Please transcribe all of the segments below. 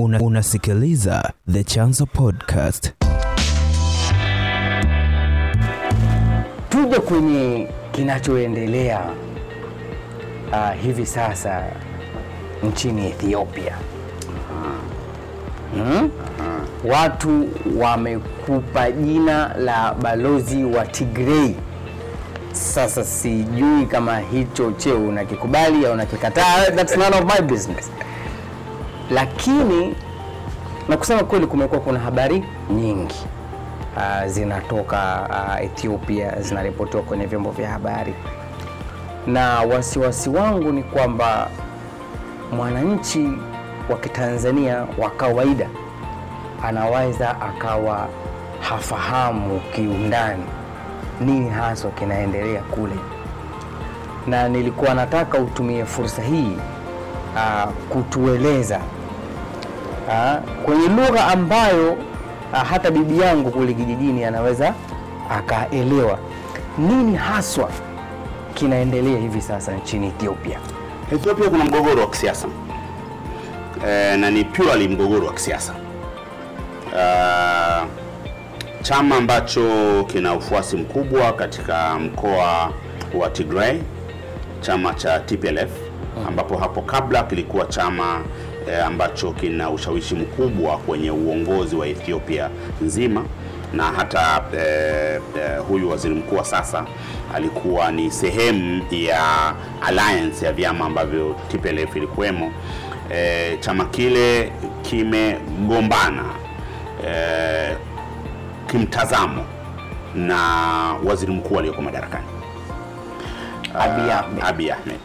Una, unasikiliza The Chanzo Podcast. Tuje kwenye kinachoendelea uh, hivi sasa nchini Ethiopia. Hmm? Watu wamekupa jina la balozi wa Tigray. Sasa sijui kama hicho cheo unakikubali au unakikataa, that's none of my business. Lakini na kusema kweli, kumekuwa kuna habari nyingi. Uh, zinatoka uh, Ethiopia zinaripotiwa kwenye vyombo vya habari, na wasiwasi wangu ni kwamba mwananchi wa Kitanzania wa kawaida anaweza akawa hafahamu kiundani nini haswa kinaendelea kule, na nilikuwa nataka utumie fursa hii uh, kutueleza uh, kwenye lugha ambayo uh, hata bibi yangu kule kijijini anaweza akaelewa. Nini haswa kinaendelea hivi sasa nchini Ethiopia. Ethiopia kuna mgogoro wa kisiasa. E, na ni purely mgogoro wa kisiasa. Uh, chama ambacho kina ufuasi mkubwa katika mkoa wa Tigray, chama cha TPLF ambapo hapo kabla kilikuwa chama e, ambacho kina ushawishi mkubwa kwenye uongozi wa Ethiopia nzima. Na hata eh, eh, huyu waziri mkuu wa sasa alikuwa ni sehemu ya alliance ya vyama ambavyo TPLF ilikuwemo. Eh, chama kile kimegombana eh, kimtazamo na waziri mkuu aliyoko madarakani. Abiy Ahmed.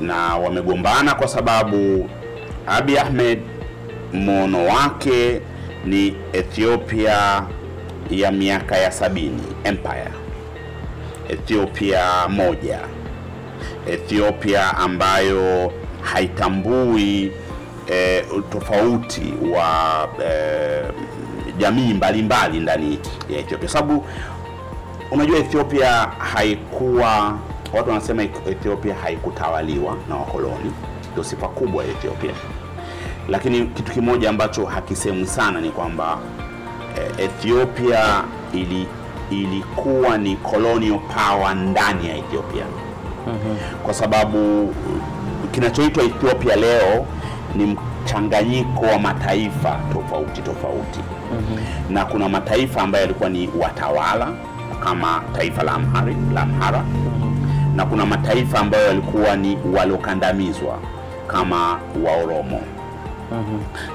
Na wamegombana kwa sababu Abiy Ahmed muono wake ni Ethiopia ya miaka ya sabini, empire, Ethiopia moja, Ethiopia ambayo haitambui eh, tofauti wa eh, jamii mbalimbali ndani ya Ethiopia, sababu unajua Ethiopia haikuwa, watu wanasema Ethiopia haikutawaliwa na wakoloni, ndio sifa kubwa ya Ethiopia. Lakini kitu kimoja ambacho hakisemwi sana ni kwamba eh, Ethiopia ili ilikuwa ni colonial power ndani ya Ethiopia. Kwa sababu kinachoitwa Ethiopia leo ni mchanganyiko wa mataifa tofauti tofauti. Na kuna mataifa ambayo yalikuwa ni watawala kama taifa la Amhari, la Amhara. Na kuna mataifa ambayo yalikuwa ni waliokandamizwa kama Waoromo.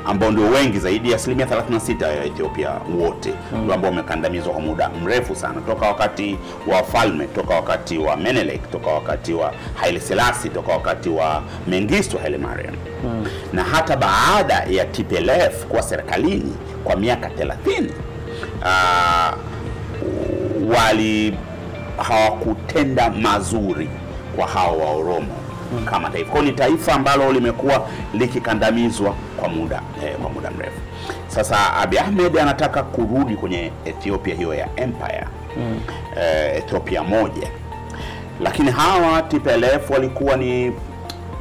Ambao ndio wengi zaidi ya asilimia 36 ya Ethiopia wote ndio ambao wamekandamizwa kwa muda mrefu sana, toka wakati wa falme, toka wakati wa Menelik, toka wakati wa Haile Selassie, toka wakati wa Mengistu Haile Mariam. Na hata baada ya TPLF kuwa serikalini kwa miaka 30 ah, wali hawakutenda mazuri kwa hao wa Oromo kama taifa. Kwa ni taifa ambalo limekuwa likikandamizwa kwa muda eh, kwa muda mrefu. Sasa Abiy Ahmed anataka kurudi kwenye Ethiopia hiyo ya empire eh, Ethiopia moja, lakini hawa TPLF walikuwa ni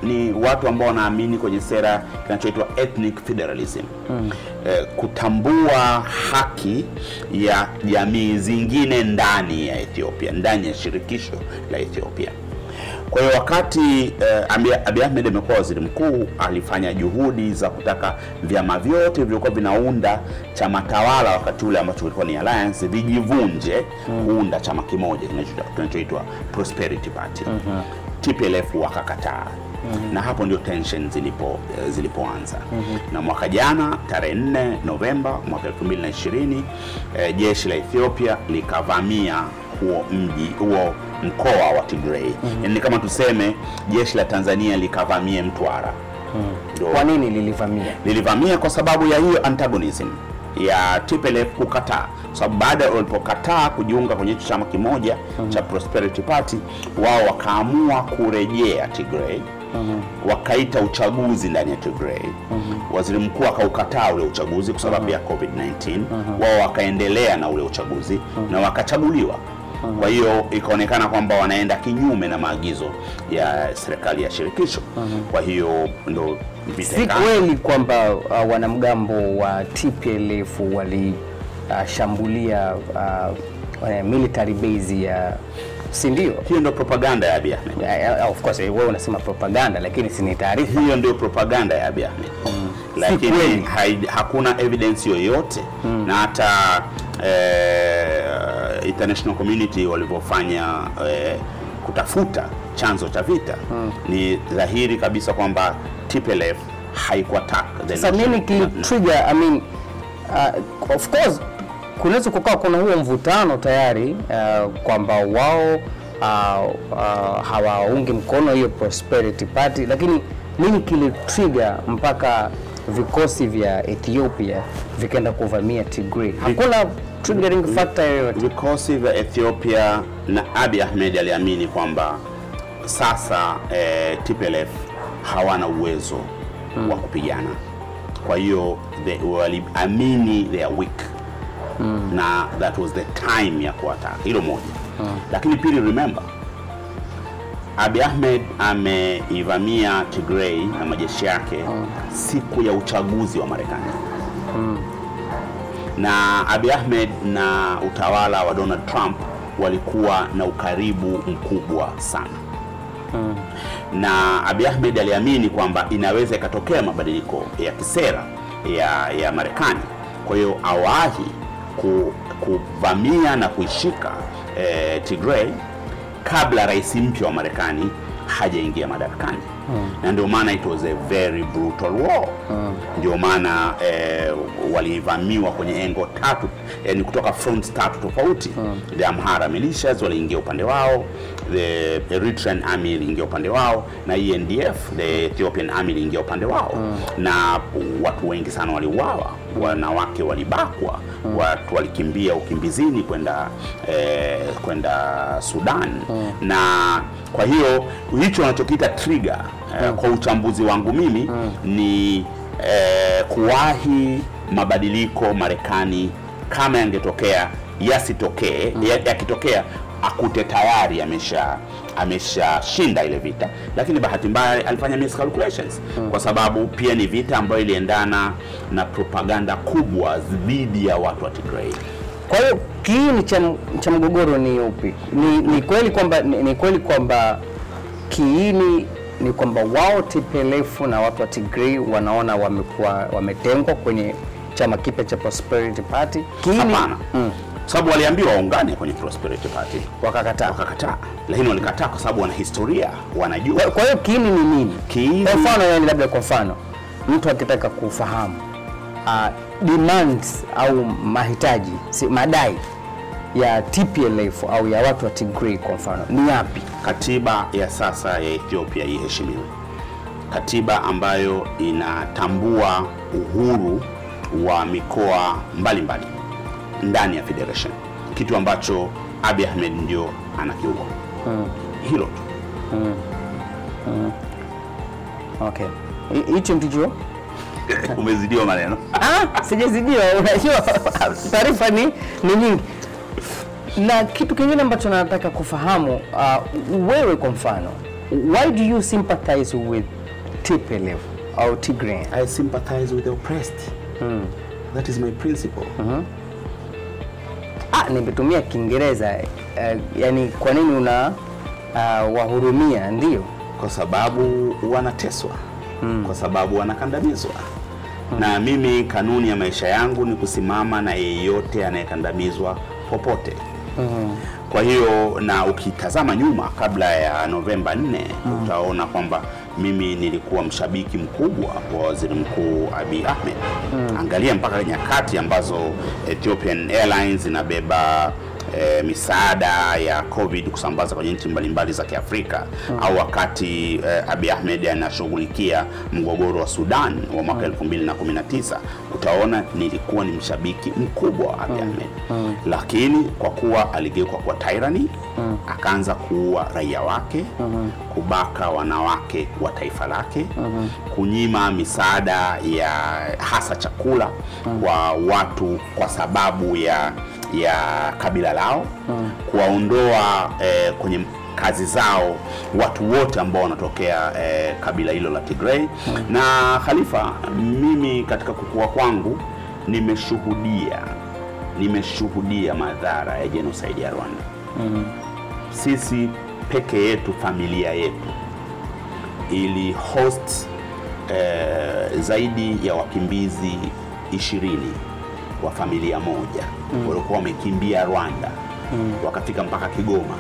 ni watu ambao wanaamini kwenye sera kinachoitwa ethnic federalism eh, kutambua haki ya jamii zingine ndani ya Ethiopia, ndani ya shirikisho la Ethiopia. Kwa hiyo wakati eh, Abiy Ahmed amekuwa waziri mkuu, alifanya juhudi za kutaka vyama vyote vilivyokuwa vinaunda chama tawala wakati ule ambacho kilikuwa ni alliance vijivunje kuunda chama kimoja kinachoitwa- Prosperity Party. TPLF wakakataa. Na hapo ndio tension zilipo eh, zilipoanza. Na mwaka jana tarehe 4 Novemba mwaka 2020 eh, jeshi la Ethiopia likavamia huo mji huo mkoa wa Tigray. Ni kama tuseme jeshi la Tanzania likavamie Mtwara. Ndio. Kwa nini lilivamia? lilivamia kwa sababu ya hiyo antagonism ya TPLF kukataa, kwa sababu baada walipokataa kujiunga kwenye chama kimoja cha Prosperity Party, wao wakaamua kurejea Tigray. Wakaita uchaguzi ndani ya Tigray. Waziri mkuu akaukataa ule uchaguzi kwa sababu ya COVID-19. Wao wakaendelea na ule uchaguzi na wakachaguliwa. Kwa hiyo ikaonekana kwamba wanaenda kinyume na maagizo ya serikali ya shirikisho. Kwa hiyo ndo Si kweli kwamba uh, wanamgambo wa TPLF walishambulia uh, uh, military base ya si ndio? Hiyo ndio propaganda ya Abiy Ahmed. Uh, of course wewe unasema propaganda, lakini si ni taarifa. hiyo ndio propaganda ya Abiy Ahmed Si lakini hai, hakuna evidence yoyote na hata eh, international community walivyofanya eh, kutafuta chanzo cha vita. Ni dhahiri kabisa kwamba TPLF haikuattack the Sasa nini kilitrigger I mean, uh, of course kunaweza kukaa kuna huo mvutano tayari uh, kwamba wao uh, uh, hawaungi mkono hiyo Prosperity Party, lakini nini kilitrigger mpaka vikosi vya Ethiopia vikaenda kuvamia Tigray? Hakuna triggering factor yoyote. vikosi vya Ethiopia na Abiy Ahmed aliamini kwamba sasa eh, TPLF hawana uwezo wa kupigana, kwa hiyo waliamini they are weak. Na that was the time ya kuwataka. Hilo moja, lakini pili, remember Abiy Ahmed ameivamia Tigray na majeshi yake siku ya uchaguzi wa Marekani na Abiy Ahmed na utawala wa Donald Trump walikuwa na ukaribu mkubwa sana. Na Abiy Ahmed aliamini kwamba inaweza ikatokea mabadiliko ya kisera ya, ya Marekani. Kwa hiyo awahi ku, kuvamia na kuishika eh, Tigray kabla rais mpya wa Marekani hajaingia madarakani na ndio maana it was a very brutal war. Ndio maana eh, walivamiwa kwenye engo tatu yani kutoka front tatu tofauti. The Amhara militias waliingia upande wao the Eritrean army iliingia upande wao na ENDF the Ethiopian army iliingia upande wao. Na watu wengi sana waliuawa wanawake walibakwa watu walikimbia ukimbizini kwenda eh, kwenda Sudan. Na kwa hiyo hicho wanachokiita trigger eh, kwa uchambuzi wangu mimi ni eh, kuwahi mabadiliko Marekani kama yangetokea yasitokee, mm. yakitokea akute tayari amesha ameshashinda ile vita, lakini bahati mbaya alifanya miscalculations kwa sababu pia ni vita ambayo iliendana na propaganda kubwa dhidi ya watu wa Tigray. Kwa hiyo kiini cha, cha mgogoro ni upi? Ni, ni kweli kwamba ni, ni kweli kwamba kiini ni kwamba wao TPLF na watu wa Tigray wanaona wamekuwa wametengwa kwenye chama kipya cha Prosperity Party. Kiini Hapana, mm, sababu waliambiwa waungane kwenye Prosperity Party wakakataa. wakakataa, lakini walikataa kwa sababu wana historia, wanajua Kwa, hiyo kiini ni nini? Kiini- Kwa mfano yani, labda kwa mfano mtu akitaka kufahamu uh, demands au mahitaji si, madai ya TPLF au ya watu wa Tigray kwa mfano ni yapi? katiba ya sasa ya Ethiopia iheshimiwe, katiba ambayo inatambua uhuru wa mikoa mbalimbali ndani ya federation, kitu ambacho Abiy Ahmed ndio anakiua. Hilo tu. Okay, Hi- hicho ndicho Umezidiwa maneno. Ah, sijazidiwa. Unajua taarifa ni ni nyingi, na kitu kingine ambacho nataka kufahamu uh, wewe kwa mfano, why do you sympathize with TPLF au Tigray? I sympathize with the oppressed. That is my principle. Ah, nimetumia Kiingereza uh, yani kwa nini una uh, wahurumia? Ndio. Kwa sababu wanateswa. Kwa sababu wanakandamizwa. Na mimi kanuni ya maisha yangu ni kusimama na yeyote anayekandamizwa popote kwa hiyo na ukitazama nyuma kabla ya Novemba 4 utaona kwamba mimi nilikuwa mshabiki mkubwa wa waziri mkuu Abiy Ahmed. Angalia mpaka nyakati ambazo Ethiopian Airlines inabeba eh, misaada ya COVID kusambaza kwenye nchi mbalimbali za Kiafrika au wakati e, Abiy Ahmed anashughulikia mgogoro wa Sudan wa mwaka 2019 utaona nilikuwa ni mshabiki mkubwa wa Abiy Ahmed. Lakini kwa kuwa aligeuka kwa tyranny akaanza kuua raia wake kubaka wanawake wa taifa lake kunyima misaada ya hasa chakula kwa watu kwa sababu ya ya kabila lao kuwaondoa eh, kwenye kazi zao watu wote ambao wanatokea eh, kabila hilo la Tigray. Na Khalifa, mimi katika kukua kwangu nimeshuhudia nimeshuhudia madhara ya genocide ya Rwanda. Sisi peke yetu, familia yetu ili host eh, zaidi ya wakimbizi ishirini wa familia moja. Walikuwa wamekimbia Rwanda. Wakafika mpaka Kigoma.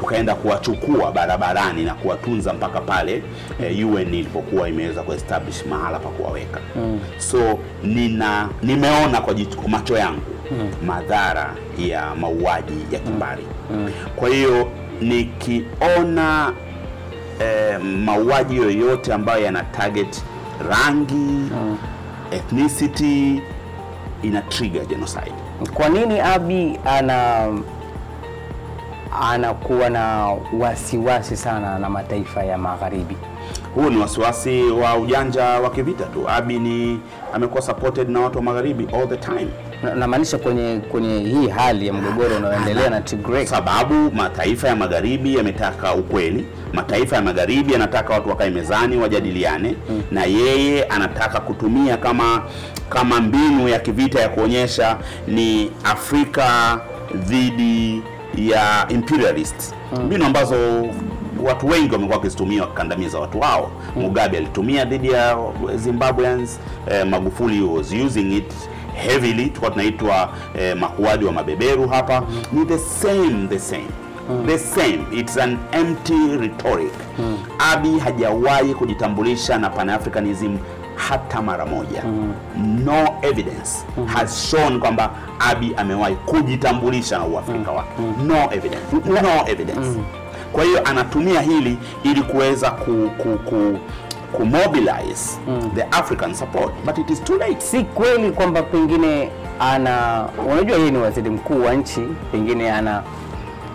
Tukaenda kuwachukua barabarani na kuwatunza mpaka pale eh, UN ilipokuwa imeweza kuestablish mahala pa kuwaweka. So nina nimeona kwa, macho yangu madhara ya mauaji ya kimbari. Kwa hiyo nikiona eh, mauaji yoyote ambayo yana target rangi ethnicity ina trigger genocide. Kwa nini Abi ana anakuwa na wasiwasi sana na mataifa ya magharibi? Huu ni wasiwasi wa ujanja wa kivita tu. Abi ni amekuwa supported na watu wa magharibi all the time, Na- Namaanisha kwenye kwenye hii hali ya mgogoro unaoendelea na Tigray. sababu mataifa ya magharibi yametaka ukweli. Mataifa ya magharibi yanataka watu wakae mezani wajadiliane, na yeye anataka kutumia kama kama mbinu ya kivita ya kuonyesha ni Afrika dhidi ya imperialist, mbinu ambazo watu wengi wamekuwa wakizitumia wakikandamiza watu wao. Mugabe alitumia dhidi ya Zimbabweans, eh, Magufuli was using it heavily, tulikuwa tunaitwa eh, makuadi wa mabeberu hapa. Ni the same the same the same, it's an empty rhetoric. Abi hajawahi kujitambulisha na Pan-Africanism hata mara moja. No evidence has shown kwamba Abi amewahi kujitambulisha na uafrika wake. No evidence. No evidence. Kwa hiyo anatumia hili ili kuweza ku, ku, ku, kumobilize the African support but it is too late. Si kweli kwamba pengine ana, unajua yeye ni waziri mkuu wa nchi, pengine ana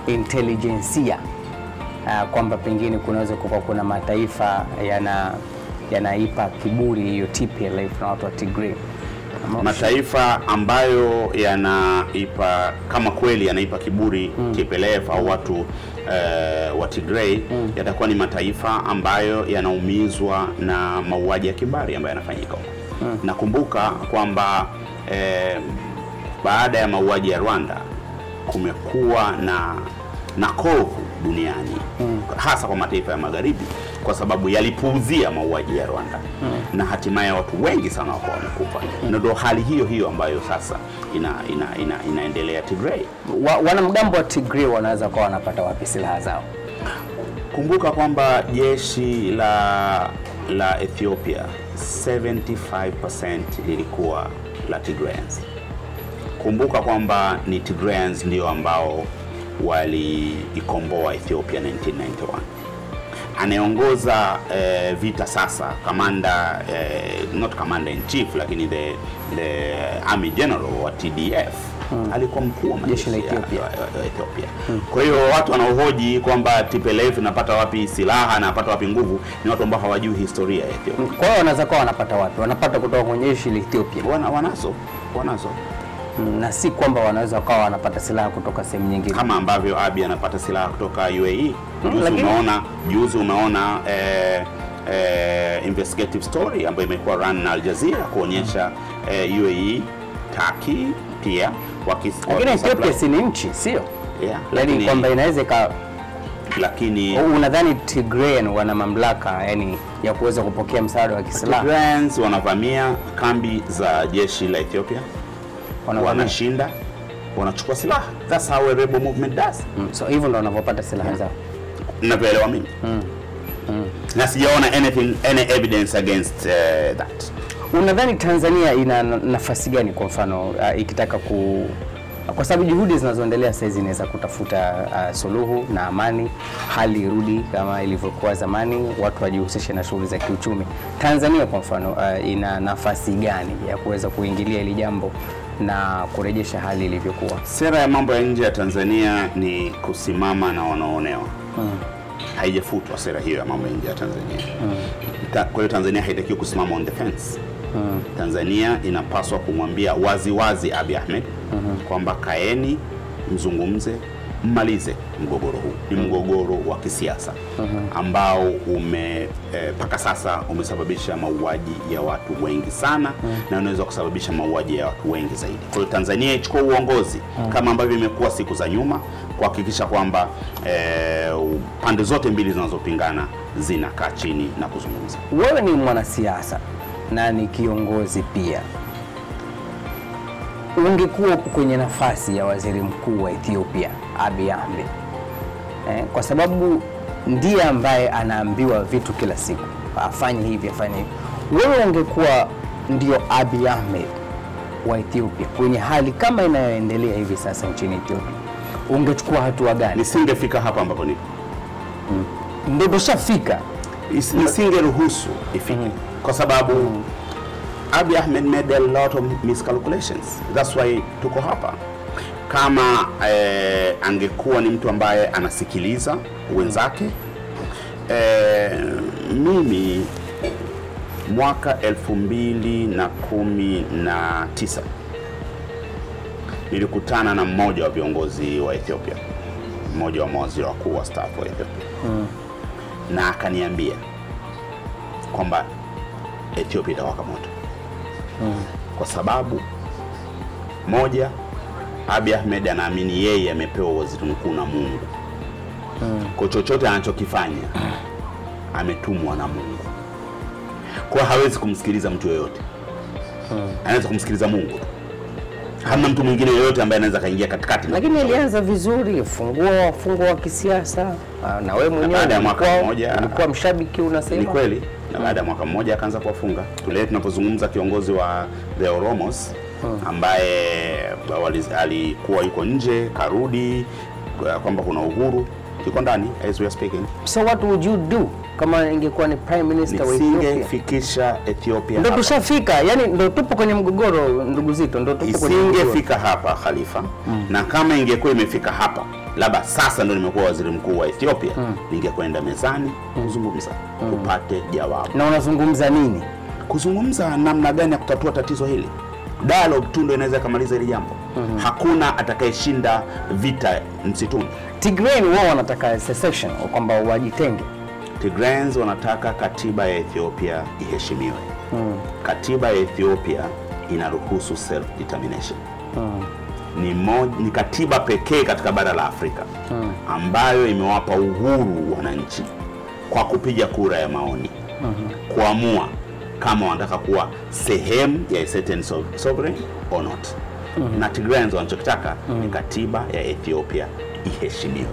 intelijensia uh, kwamba pengine kunaweza kuwa kuna mataifa yana yanaipa kiburi hiyo TPLF na watu wa Tigray. Mataifa ambayo yanaipa kama kweli yanaipa kiburi TPLF au watu uh, wa Tigray yatakuwa ni mataifa ambayo yanaumizwa na mauaji ya kibari ambayo yanafanyika huko. Nakumbuka kwamba eh, baada ya mauaji ya Rwanda kumekuwa na na kovu duniani. Hasa kwa mataifa ya magharibi kwa sababu yalipuuzia mauaji ya Rwanda na hatimaye watu wengi sana wako wamekufa, na ndio hali hiyo hiyo ambayo sasa ina, ina, ina, inaendelea Tigray. Wa, wanamgambo wa Tigray wanaweza kuwa wanapata wapi silaha zao? Kumbuka kwamba jeshi la la Ethiopia 75% lilikuwa la Tigrayans. Kumbuka kwamba ni Tigrayans ndio ambao waliikomboa Ethiopia 1991. Anayeongoza eh, vita sasa kamanda eh, not commander in chief lakini the, the army general wa TDF alikuwa mkuu wa majeshi ya- Ethiopia. ya- ya Ethiopia. Kwa hiyo watu wanaohoji kwamba TPLF inapata wapi silaha na napata wapi nguvu ni watu ambao hawajui historia ya Ethiopia. Kwa hiyo wanaweza kuwa wanapata wapi? Wanapata kutoka kwenye jeshi la Ethiopia Wana, wanazo wanazo Mm, na si kwamba wanaweza wakawa wanapata silaha kutoka sehemu nyingine. kama ambavyo Abiy anapata silaha kutoka UAE. Juzi umeona juzi unaona eh, eh, investigative story ambayo imekuwa run na Al Jazeera kuonyesha eh, UAE, Turkey pia wakis, Lakini Ethiopia si ni nchi, sio? yeah, Yaani lakini, kwamba inaweza ka lakini unadhani Tigrayan wana mamlaka yani ya kuweza kupokea msaada wa kisilaha? Tigrayans wanavamia kambi za jeshi la Ethiopia wanashinda wanachukua silaha. That's how a rebel movement does. Mm, So hivyo ndo wanavyopata silaha zao. Ninavyoelewa mimi na sijaona anything any evidence against uh, that. Unadhani Tanzania ina nafasi gani kwa mfano uh, ikitaka ku kwa sababu juhudi zinazoendelea sasa hizi inaweza kutafuta uh, suluhu na amani, hali irudi kama ilivyokuwa zamani, watu wajihusishe na shughuli za kiuchumi. Tanzania kwa mfano uh, ina nafasi gani ya kuweza kuingilia hili jambo na kurejesha hali ilivyokuwa? Sera ya mambo ya nje ya Tanzania ni kusimama na wanaoonewa. Haijafutwa sera hiyo ya mambo ya nje ya Tanzania. Ta, kwa hiyo Tanzania haitakiwi kusimama on the fence. Tanzania inapaswa kumwambia wazi wazi Abiy Ahmed kwamba kaeni, mzungumze, mmalize mgogoro huu. Ni mgogoro wa kisiasa ambao ume mpaka mpaka sasa umesababisha mauaji ya watu wengi sana na unaweza kusababisha mauaji ya watu wengi zaidi. Kwa hiyo Tanzania ichukua uongozi kama ambavyo imekuwa siku za nyuma kuhakikisha kwamba e, pande zote mbili zinazopingana zinakaa chini na kuzungumza. Wewe ni mwanasiasa na ni kiongozi pia, ungekuwa kwenye nafasi ya waziri mkuu wa Ethiopia Abiy Ahmed. Eh, kwa sababu ndiye ambaye anaambiwa vitu kila siku, afanye hivi afanye hivi. Wewe ungekuwa ndio Abiy Ahmed wa Ethiopia kwenye hali kama inayoendelea hivi sasa nchini Ethiopia, ungechukua hatua gani? Nisingefika hapa ambapo nipo, Ndio tushafika nisingeruhusu ifike. Kwa sababu Abiy Ahmed made a lot of miscalculations. That's why tuko hapa. Kama eh, angekuwa ni mtu ambaye anasikiliza wenzake eh, mimi mwaka elfu mbili na kumi na tisa nilikutana na mmoja wa viongozi wa Ethiopia, mmoja wa mawaziri wakuu wa staafu wa Ethiopia na akaniambia kwamba Ethiopia itawaka moto kwa sababu moja, Abiy Ahmed anaamini yeye amepewa waziri mkuu na Mungu. Kwa chochote anachokifanya ametumwa na Mungu, kwa hawezi kumsikiliza mtu yoyote, anaweza kumsikiliza Mungu. Hamna mtu mwingine yoyote ambaye anaweza kaingia katikati lakini alianza vizuri, fungua wafungwa wa kisiasa. Ah, na wewe mwenyewe baada ya mwaka mmoja- ulikuwa mshabiki unasema? Ni kweli, na baada ya mwaka mmoja akaanza kuwafunga. Tule tunapozungumza kiongozi wa the Oromos ambaye alikuwa yuko nje karudi, kwamba kuna uhuru, kiko ndani as we are speaking. So what would you do kama ingekuwa ni prime minister wa Ethiopia? Nisingefikisha Ethiopia Ndo tushafika, yani ndo tupo kwenye mgogoro ndugu zito, ndo tupo kwenye mgogoro. isingefika hapa Khalifa, na kama ingekuwa imefika hapa, labda sasa ndo nimekuwa waziri mkuu wa Ethiopia, ningekwenda mezani kuzungumza, tupate jawabu Na unazungumza nini? kuzungumza namna gani ya kutatua tatizo hili. Dialogue tu ndo inaweza ikamaliza hili jambo. Hakuna atakayeshinda vita msituni. Tigray wao wanataka secession, kwamba wajitenge. Tigrayens wanataka katiba ya Ethiopia iheshimiwe. Katiba ya Ethiopia inaruhusu self determination. Ni, mo, ni katiba pekee katika bara la Afrika ambayo imewapa uhuru wananchi kwa kupiga kura ya maoni kuamua kama wanataka kuwa sehemu ya a certain sovereign or not. Na Tigrayens wanachokitaka ni katiba ya Ethiopia iheshimiwe.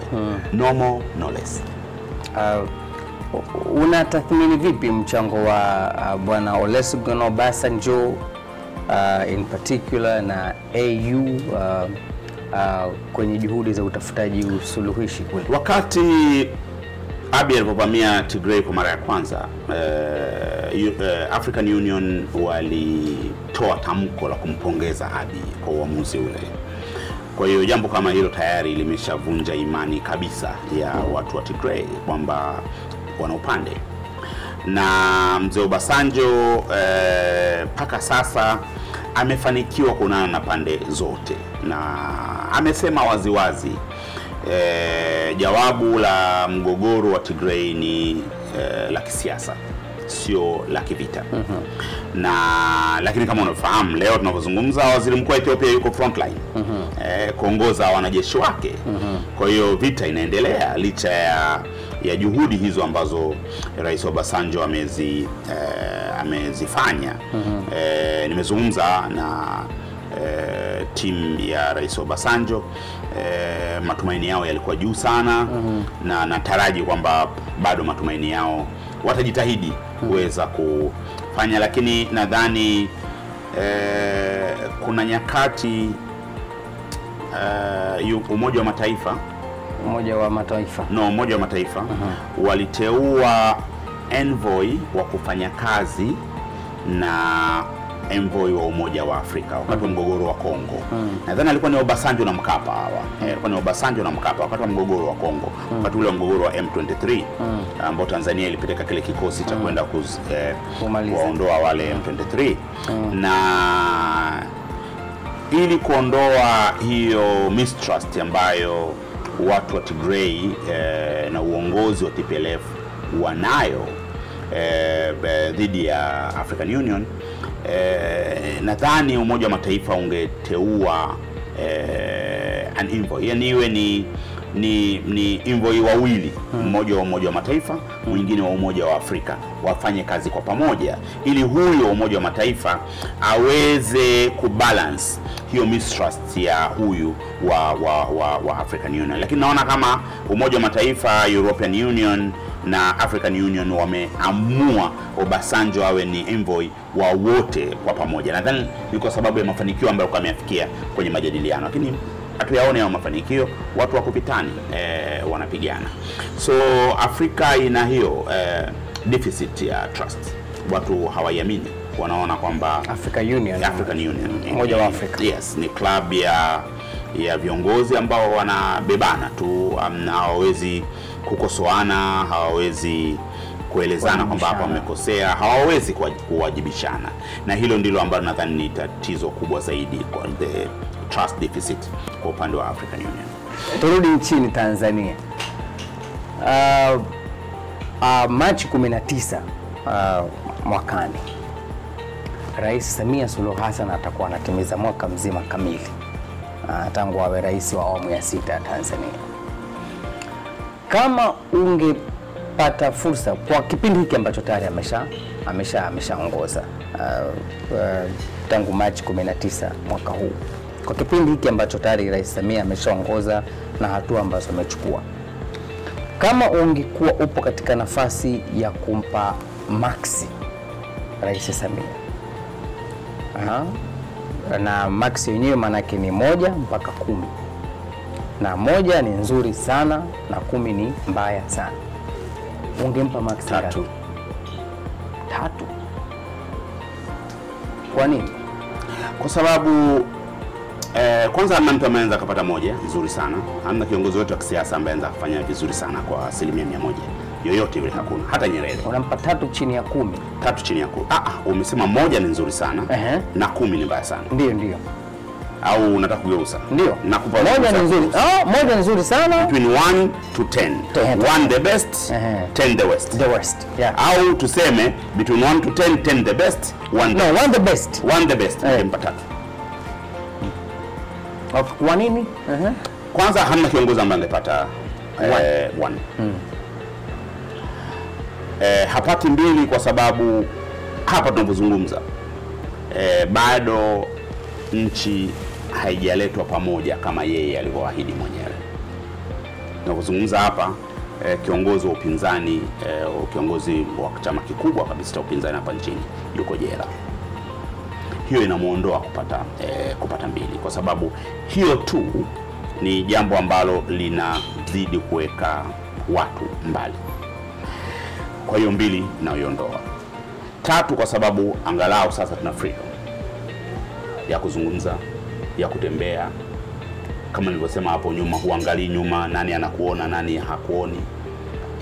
No more, no less. Uh, unatathmini vipi mchango wa uh, bwana Olusegun Obasanjo uh, in particular na AU uh, uh, kwenye juhudi za utafutaji usuluhishi kule? Wakati Abiy alipovamia Tigray kwa mara ya kwanza uh, eh, African Union walitoa tamko la kumpongeza Abiy kwa uamuzi ule. Kwa hiyo jambo kama hilo tayari limeshavunja imani kabisa ya watu wa Tigray kwamba wana upande na mzee Obasanjo mpaka sasa amefanikiwa kuonana na pande zote. Na amesema waziwazi eh, jawabu la mgogoro wa Tigray ni eh, la kisiasa sio la kivita. Na lakini kama unafahamu leo tunavyozungumza waziri mkuu wa Ethiopia yuko frontline eh, kuongoza wanajeshi wake. Kwa hiyo vita inaendelea licha ya ya juhudi hizo ambazo rais Obasanjo amezi eh, amezifanya. Eh, nimezungumza na eh, timu ya rais Obasanjo. Eh, matumaini yao yalikuwa juu sana. Na nataraji kwamba bado matumaini yao watajitahidi kuweza kufanya, lakini nadhani eh, kuna nyakati eh, Umoja wa Mataifa Umoja wa Mataifa. No, Umoja wa Mataifa. Waliteua envoy wa kufanya kazi na envoy wa Umoja wa Afrika wakati wa mgogoro wa Kongo. Nadhani alikuwa ni Obasanjo na Mkapa hawa. Eh, alikuwa ni Obasanjo na Mkapa wakati wa mgogoro wa Kongo, wakati ule wa mgogoro wa M23 ambao Tanzania ilipeleka kile kikosi cha kwenda kuwaondoa eh, wale M23. Na ili kuondoa hiyo mistrust ambayo watu wa Tigray eh, na uongozi wa TPLF wanayo eh, dhidi ya African Union. Eh, nadhani Umoja wa Mataifa ungeteua eh, an envoy, yani iwe ni ni ni envoy wawili, mmoja wa Umoja wa Mataifa, mwingine wa Umoja wa Afrika, wafanye kazi kwa pamoja, ili huyo Umoja wa Mataifa aweze kubalance hiyo mistrust ya huyu wa, wa, wa, wa African Union. Lakini naona kama Umoja wa Mataifa, European Union na African Union wameamua Obasanjo awe ni envoy wa wote kwa pamoja. Nadhani ni kwa sababu ya mafanikio ambayo kwa ameyafikia kwenye majadiliano, lakini hatuyaone hayo mafanikio, watu wako vitani eh, wanapigana. So Afrika ina hiyo e, deficit ya trust, watu hawaiamini, wanaona kwamba Africa Union. African Union moja wa Afrika. Yes, ni club ya ya viongozi ambao wanabebana tu, um, hawawezi kukosoana, hawawezi kuelezana kwamba hapa wamekosea, hawawezi kuwajibishana, na hilo ndilo ambalo nadhani ni tatizo kubwa zaidi kwa the trust deficit kwa upande wa African Union. Turudi nchini Tanzania. Uh, uh, Machi 19 uh, mwakani Rais Samia Suluhu Hassan atakuwa anatimiza mwaka mzima kamili uh, tangu awe rais wa awamu ya sita ya Tanzania. Kama ungepata fursa kwa kipindi hiki ambacho tayari amesha amesha ameshaongoza uh, uh, tangu Machi 19 mwaka huu, kwa kipindi hiki ambacho tayari Rais Samia ameshaongoza na hatua ambazo amechukua, kama ungekuwa upo katika nafasi ya kumpa maksi Rais Samia Aha. na maksi yenyewe maanake ni moja mpaka kumi na moja ni nzuri sana na kumi ni mbaya sana, ungempa maksi Tatu. Tatu. Kwa nini? kwa sababu eh, kwanza hamna mtu ambaye anaweza akapata moja nzuri sana. Hamna kiongozi wetu wa kisiasa ambaye anaweza kufanya vizuri sana kwa asilimia mia moja yoyote yule, hakuna. Hata Nyerere Unampa tatu chini ya kumi? tatu chini ya kumi. Ah, ah, umesema moja ni nzuri sana Ehe. na kumi ni mbaya sana, Ndio, ndio, au unataka kugeuza? ndio. Nakupa Moja ni nzuri, ah, moja ni nzuri sana, between 1 to 10 Ten. 1 the best Ehe. 10 the worst the worst. Yeah. au tuseme between 1 to 10 10 the best 1 No, one the best. 1 the best nimpa tatu. Kwa nini? Kwanza hamna kiongozi ambaye angepata eh, one. Eh, hapati mbili kwa sababu hapa tunavyozungumza eh, bado nchi haijaletwa pamoja kama yeye alivyoahidi mwenyewe. Tunavyozungumza hapa eh, kiongozi wa upinzani eh, kiongozi wa chama kikubwa kabisa cha upinzani hapa nchini yuko jela hiyo inamwondoa kupata eh, kupata mbili, kwa sababu hiyo tu ni jambo ambalo linazidi kuweka watu mbali. Kwa hiyo mbili inayoiondoa Tatu, kwa sababu angalau sasa tuna freedom ya kuzungumza, ya kutembea. Kama nilivyosema hapo nyuma, huangalii nyuma nani anakuona nani hakuoni,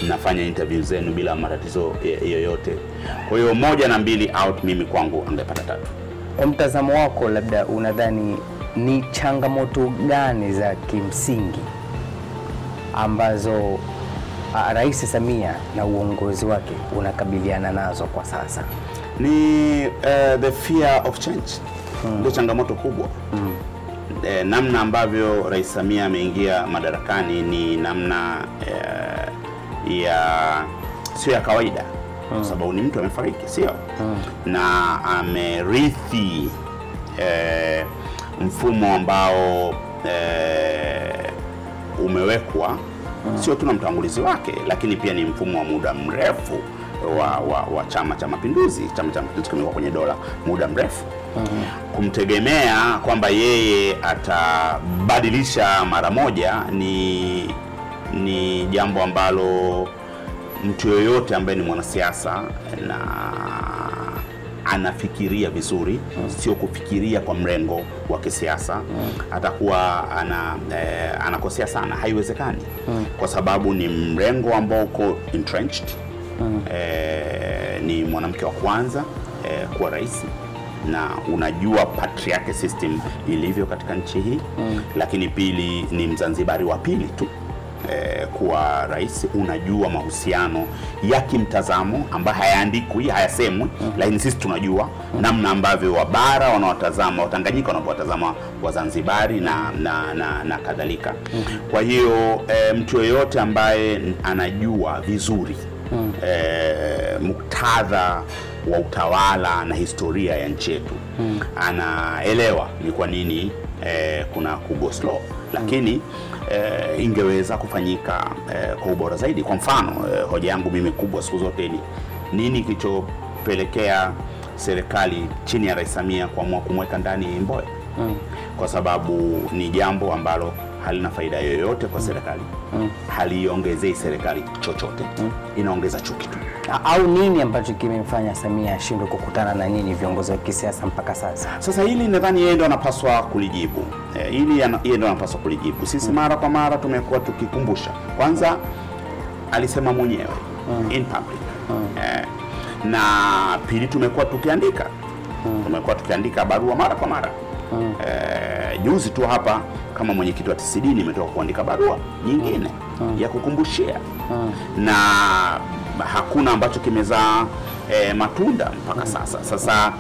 mnafanya interview zenu bila matatizo eh, yoyote. Kwa hiyo moja na mbili out, mimi kwangu angepata tatu. Kwa mtazamo wako, labda unadhani ni changamoto gani za kimsingi ambazo ah, Rais Samia na uongozi wake unakabiliana nazo kwa sasa? ni uh, the fear of change. Ndio changamoto kubwa. Eh, namna ambavyo Rais Samia ameingia madarakani ni namna e, ya sio ya kawaida kwa sababu ni mtu amefariki, sio na amerithi eh, mfumo ambao eh, umewekwa sio tu na mtangulizi wake, lakini pia ni mfumo wa muda mrefu wa, wa, wa Chama cha Mapinduzi. Chama cha Mapinduzi kimekuwa kwenye dola muda mrefu. Kumtegemea kwamba yeye atabadilisha mara moja ni ni jambo ambalo mtu yoyote ambaye ni mwanasiasa na anafikiria vizuri, sio kufikiria kwa mrengo wa kisiasa, atakuwa ana, eh, anakosea sana. Haiwezekani kwa sababu ni mrengo ambao uko entrenched. Eh, ni mwanamke wa kwanza eh, kuwa rais na unajua patriarchy system ilivyo katika nchi hii lakini pili ni Mzanzibari wa pili tu eh, kuwa rais, unajua mahusiano ya kimtazamo ambayo hayaandikwi, hayasemwi, lakini sisi tunajua namna ambavyo wabara wanaotazama Watanganyika wanavyowatazama Wazanzibari na, na, na, na kadhalika. Kwa hiyo eh, mtu yoyote ambaye anajua vizuri eh, muktadha wa utawala na historia ya nchi yetu anaelewa ni kwa nini eh, kuna kugo slow, lakini eh, ingeweza kufanyika eh, kwa ubora zaidi. Kwa mfano eh, hoja yangu mimi kubwa siku zote ni nini kilichopelekea serikali chini ya Rais Samia kuamua kumweka ndani Mbowe kwa sababu ni jambo ambalo halina faida yoyote kwa serikali, haliongezei serikali chochote, inaongeza chuki tu. Au nini ambacho kimemfanya Samia ashindwe kukutana na nyinyi viongozi wa kisiasa mpaka sasa? Sasa hili nadhani yeye ndo anapaswa kulijibu. E, hili yeye ndo anapaswa kulijibu. Sisi mara kwa mara tumekuwa tukikumbusha. Kwanza alisema mwenyewe in public. Eh, na pili tumekuwa tukiandika. Tumekuwa tukiandika barua mara kwa mara. Eh, juzi tu hapa kama mwenyekiti wa TCD nimetoka kuandika barua nyingine ya kukumbushia. Na hakuna ambacho kimezaa e, matunda mpaka sasa. Sasa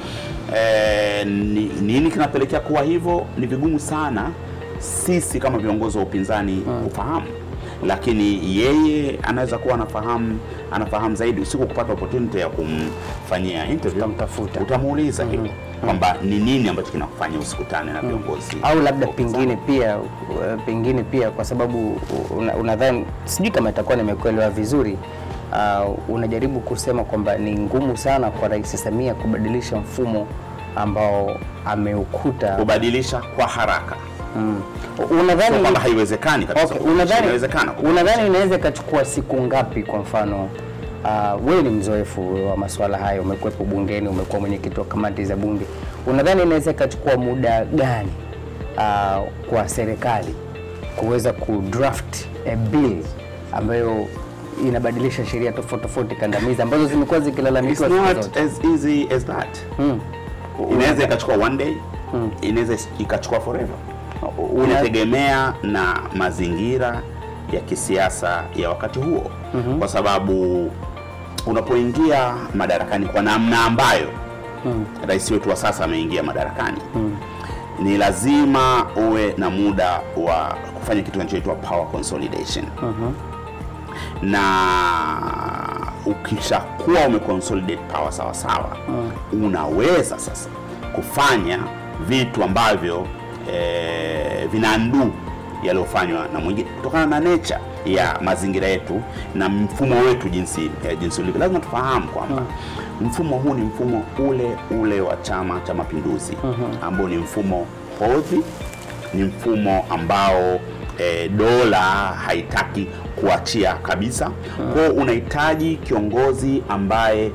e, ni, nini kinapelekea kuwa hivyo? Ni vigumu sana sisi kama viongozi wa upinzani kufahamu, lakini yeye anaweza kuwa anafahamu anafahamu zaidi. Usiku kupata opportunity ya kumfanyia interview, utamuuliza hilo kwamba ni nini ambacho kinakufanya usikutane na viongozi au labda pengine pia uh, pengine pia kwa sababu una- unadhani sijui kama itakuwa nimekuelewa vizuri uh, unajaribu kusema kwamba ni ngumu sana kwa Rais Samia kubadilisha mfumo ambao ameukuta kubadilisha kwa haraka, mm. sio unadhani kwamba haiwezekani kabisa. Okay, unadhani inaweza ikachukua siku ngapi? Kwa mfano uh, wewe ni mzoefu wa masuala hayo, umekuwepo bungeni, umekuwa mwenyekiti wa kamati za bunge, unadhani inaweza ikachukua muda gani uh, kwa serikali kuweza kudraft a bill ambayo inabadilisha sheria tofauti tofauti kandamizi ambazo zimekuwa zikilalamikiwa It's not as easy as that. Hmm. Inaweza ikachukua one day, inaweza ikachukua forever. Unategemea na mazingira ya kisiasa ya wakati huo, kwa sababu unapoingia madarakani kwa namna ambayo rais wetu wa sasa ameingia madarakani ni lazima uwe na muda wa kufanya kitu kinachoitwa power consolidation. Na ukishakuwa umeconsolidate power sawa sawa, unaweza sasa kufanya vitu ambavyo eh, nduu yaliyofanywa na mwingine kutokana na nature ya mazingira yetu na mfumo wetu jinsi eh, jinsi ulivyo. Lazima tufahamu kwamba mfumo huu ni mfumo ule ule wa Chama cha Mapinduzi ambao ni mfumo hodhi, ni mfumo ambao e, dola haitaki kuachia kabisa. Kwa hiyo unahitaji kiongozi ambaye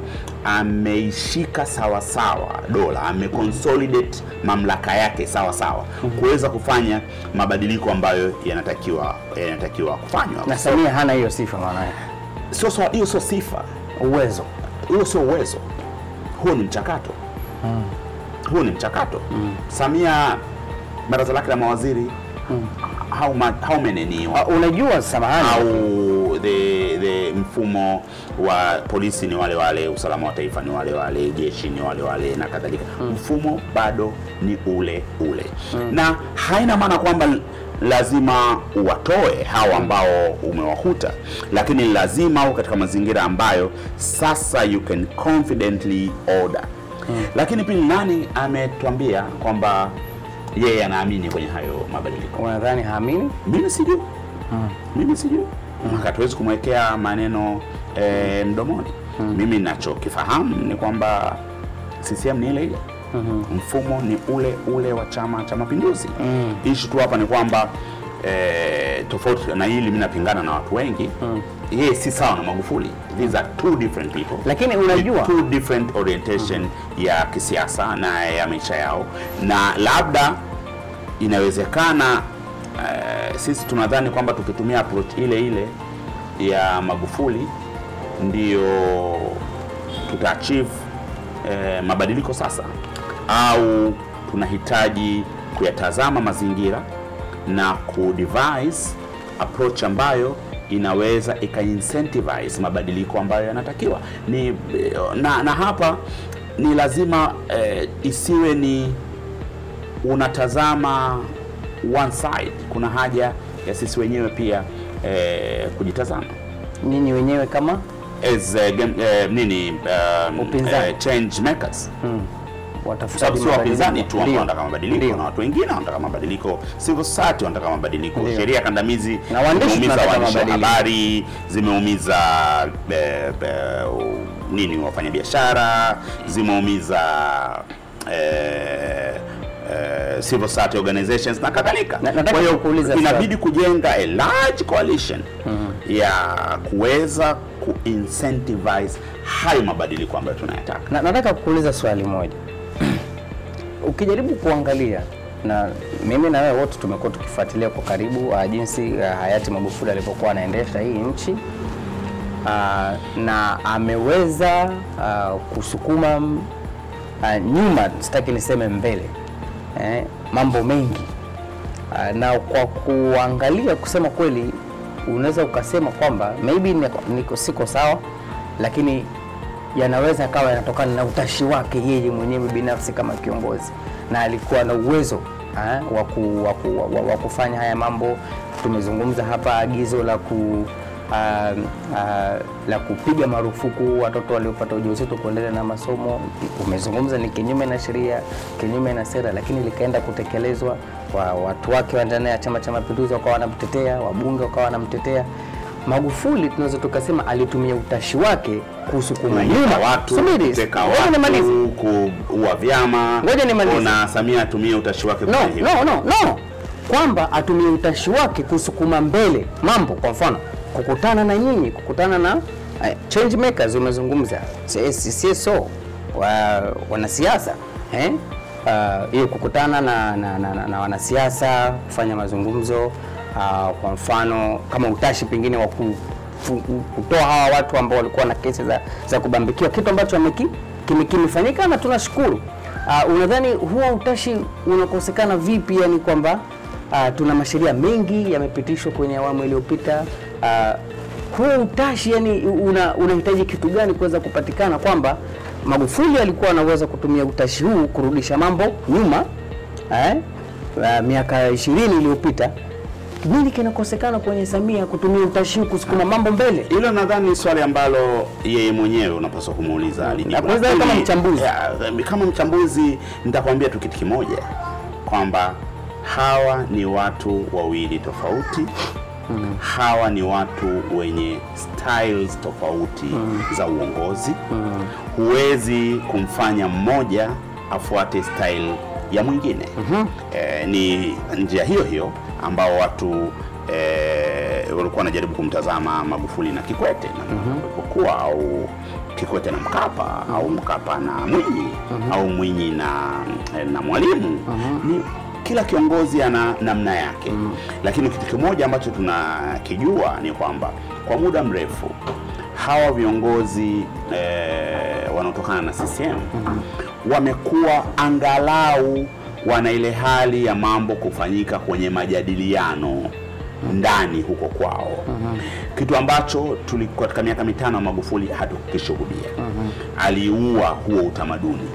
ameishika sawa sawa dola, ameconsolidate mamlaka yake sawa sawa, kuweza kufanya mabadiliko ambayo yanatakiwa yanatakiwa kufanywa. Na Samia hana hiyo sifa, maana yake. Sio so, hiyo sio sifa, uwezo. Huo sio uwezo, huo ni mchakato. Huo ni mchakato. Samia baraza lake la mawaziri how, much, how many ni wa... unajua, samahani. au the, the mfumo wa polisi ni wale wale, usalama wa taifa ni wale wale, jeshi ni wale wale na kadhalika. Mfumo bado ni ule ule, na haina maana kwamba lazima uwatoe hao ambao umewakuta, lakini lazima uwe katika mazingira ambayo sasa you can confidently order. Lakini pili, nani ametuambia kwamba yeye anaamini kwenye hayo mabadiliko? unadhani haamini? Mimi sijui mimi sijui mm. hatuwezi kumwekea maneno e, mdomoni. Mimi nachokifahamu ni kwamba CCM ni ile ile. Mfumo ni ule ule wa Chama cha Mapinduzi. Mm. ishu tu hapa ni kwamba e, tofauti na hili mimi napingana na watu wengi. Yeye si sawa na Magufuli. These are two different people. Lakini unajua- two different orientation ya kisiasa na ya maisha yao. Na labda inawezekana uh, sisi tunadhani kwamba tukitumia approach ile ile ya Magufuli ndio tuta achieve eh, mabadiliko sasa, au tunahitaji kuyatazama mazingira na kudevise approach ambayo inaweza ika incentivize mabadiliko ambayo yanatakiwa. Ni na, na hapa ni lazima eh, isiwe ni unatazama one side. Kuna haja ya sisi wenyewe pia eh, kujitazama. Nyinyi wenyewe kama? As uh, game, uh, nini um, Upinzani. eh, change makers. Mm, sababu sio wapinzani tu ambao wanataka mabadiliko, na watu wengine wanataka mabadiliko, civil society wanataka mabadiliko, sheria kandamizi Na waandishi wa habari, zimeumiza be, be, nini wafanyabiashara, zimeumiza eh, eh, civil society organizations na kadhalika. Kwa hiyo inabidi kujenga a large coalition ya kuweza kuincentivize hayo mabadiliko ambayo tunayataka. Na, nataka kukuuliza swali moja. Ukijaribu kuangalia na mimi na wewe wote tumekuwa tukifuatilia kwa karibu uh, jinsi uh, hayati Magufuli alivyokuwa anaendesha hii nchi uh, na ameweza uh, kusukuma uh, nyuma, sitaki niseme mbele eh, mambo mengi uh, na kwa kuangalia, kusema kweli, unaweza ukasema kwamba maybe niko, niko siko sawa, lakini yanaweza akawa yanatokana na utashi wake yeye mwenyewe binafsi kama kiongozi, na alikuwa na uwezo ah, wa kufanya haya mambo. Tumezungumza hapa agizo la ku ah, uh, la kupiga marufuku watoto waliopata ujauzito kuendelea na masomo. Umezungumza ni kinyume na sheria, kinyume na sera, lakini likaenda kutekelezwa. Wa watu wake wa ndani ya Chama cha Mapinduzi wakawa wanamtetea, wabunge wakawa wanamtetea. Magufuli tunaweza tukasema alitumia utashi wake kusukuma nyuma watu, kuteka watu, kuua vyama. Ngoja nimalize. Na Samia atumie utashi wake No, no, no, no, kwamba atumie utashi wake kusukuma mbele mambo. Kwa mfano kukutana na nyinyi, kukutana na uh, change makers, umezungumza CSO wa wanasiasa eh? Ah, hiyo kukutana na, na, na, na, na wanasiasa kufanya mazungumzo uh, kwa mfano kama utashi pengine wa kutoa hawa watu ambao walikuwa na kesi za, za kubambikiwa, kitu ambacho kimefanyika na tunashukuru. Uh, unadhani huo utashi unakosekana vipi? Yani kwamba uh, tuna masheria mengi yamepitishwa kwenye awamu iliyopita. Uh, huo utashi yani una, unahitaji kitu gani kuweza kupatikana kwamba Magufuli alikuwa anaweza kutumia utashi huu kurudisha mambo nyuma eh, uh, miaka ishirini iliyopita. Nini kinakosekana kwenye Samia kutumia utashi kusukuma mambo mbele? Hilo nadhani ni swali ambalo yeye mwenyewe unapaswa kumuuliza kama mchambuzi. ya, kama mchambuzi nitakwambia tu kitu kimoja kwamba hawa ni watu wawili tofauti. Hawa ni watu wenye styles tofauti za uongozi. Huwezi kumfanya mmoja afuate style ya mwingine. Eh, ni njia hiyo hiyo ambao watu e, walikuwa wanajaribu kumtazama Magufuli na Kikwete. Na walivyokuwa au Kikwete na Mkapa au Mkapa na Mwinyi au Mwinyi na, na Mwalimu. Ni kila kiongozi ana namna yake. Lakini kitu kimoja ambacho tunakijua ni kwamba kwa muda mrefu hawa viongozi eh, wanaotokana na CCM wamekuwa angalau wana ile hali ya mambo kufanyika kwenye majadiliano ndani huko kwao kitu ambacho katika miaka mitano ya Magufuli hatukishuhudia. Aliua huo utamaduni.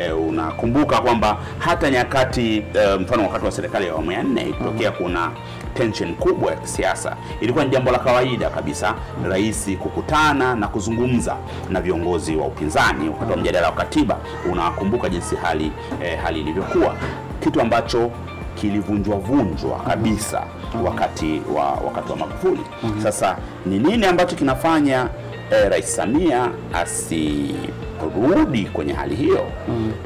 Eh, unakumbuka kwamba hata nyakati e, mfano wakati wa serikali ya awamu ya nne ikitokea kuna tension kubwa ya kisiasa, ilikuwa ni jambo la kawaida kabisa rais kukutana na kuzungumza na viongozi wa upinzani wakati wa mjadala wa katiba. Unakumbuka jinsi hali e, hali ilivyokuwa, kitu ambacho kilivunjwa vunjwa kabisa wakati wa wakati wa Magufuli. Sasa ni nini ambacho kinafanya eh, Rais Samia asirudi kwenye hali hiyo?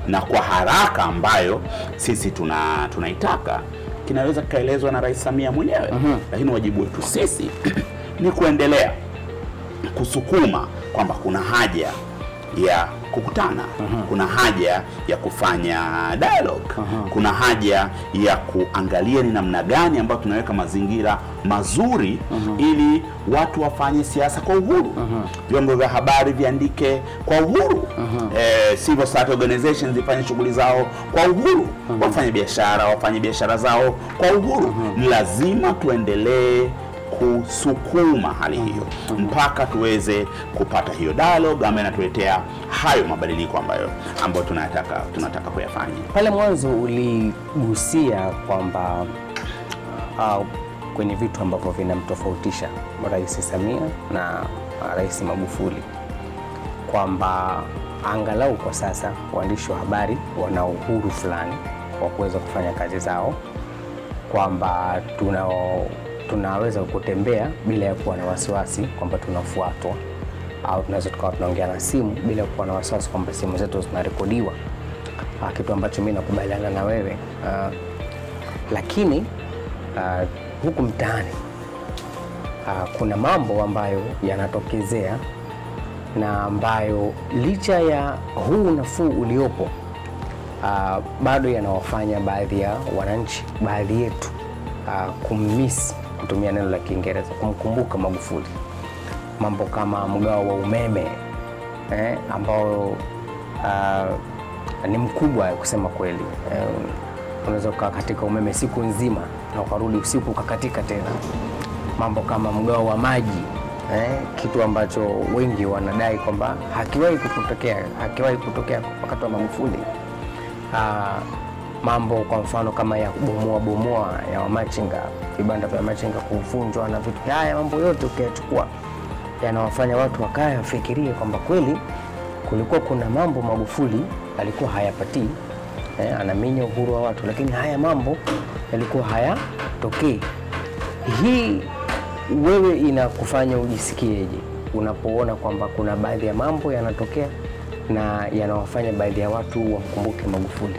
Na kwa haraka ambayo sisi tuna tunaitaka kinaweza kikaelezwa na Rais Samia mwenyewe, lakini wajibu wetu sisi ni kuendelea kusukuma kwamba kuna haja ya kukutana, kuna haja ya kufanya dialogue, kuna haja ya kuangalia ni namna gani ambayo tunaweka mazingira mazuri ili watu wafanye siasa kwa uhuru, vyombo vya habari viandike kwa uhuru, eh, civil society organizations zifanye shughuli zao kwa uhuru, wafanye biashara wafanye biashara zao kwa uhuru. Ni lazima tuendelee kusukuma hali hiyo mpaka tuweze kupata hiyo dialogue ambayo inatuletea hayo mabadiliko ambayo ambayo tunataka tunataka kuyafanya. Pale mwanzo uligusia kwamba uh, kwenye vitu ambavyo vinamtofautisha Rais Samia na Rais Magufuli kwamba angalau kwa sasa waandishi wa habari wana uhuru fulani wa kuweza kufanya kazi zao, kwamba tuna, tunaweza kutembea bila ya kuwa na wasiwasi kwamba tunafuatwa. Au tunaweza tukawa tunaongea na simu bila kuwa na wasiwasi kwamba simu zetu zinarekodiwa, Ah, kitu ambacho mi nakubaliana na wewe uh, lakini uh, huku mtaani uh, kuna mambo ambayo yanatokezea na ambayo licha ya huu nafuu uliopo uh, bado yanawafanya baadhi ya wananchi, baadhi yetu uh, kummisi, kutumia neno la Kiingereza, kumkumbuka Magufuli. Mambo kama mgao wa umeme eh, ambao uh, ni mkubwa kusema kweli eh, unaweza ukaa katika umeme siku nzima na ukarudi usiku ukakatika tena. Mambo kama mgao wa maji eh, kitu ambacho wengi wanadai kwamba hakiwahi kutokea, hakiwahi kutokea wakati wa Magufuli. Ah, mambo kwa mfano kama ya kubomoa bomoa ya wamachinga, vibanda vya machinga kuvunjwa na vitu haya, mambo yote ukiyachukua yanawafanya watu wakae wafikirie kwamba kweli kulikuwa kuna mambo Magufuli alikuwa hayapatii eh, anaminya uhuru wa watu, lakini haya mambo yalikuwa hayatokei. Hii wewe inakufanya ujisikieje unapoona kwamba kuna baadhi ya mambo yanatokea na yanawafanya baadhi ya watu wamkumbuke Magufuli?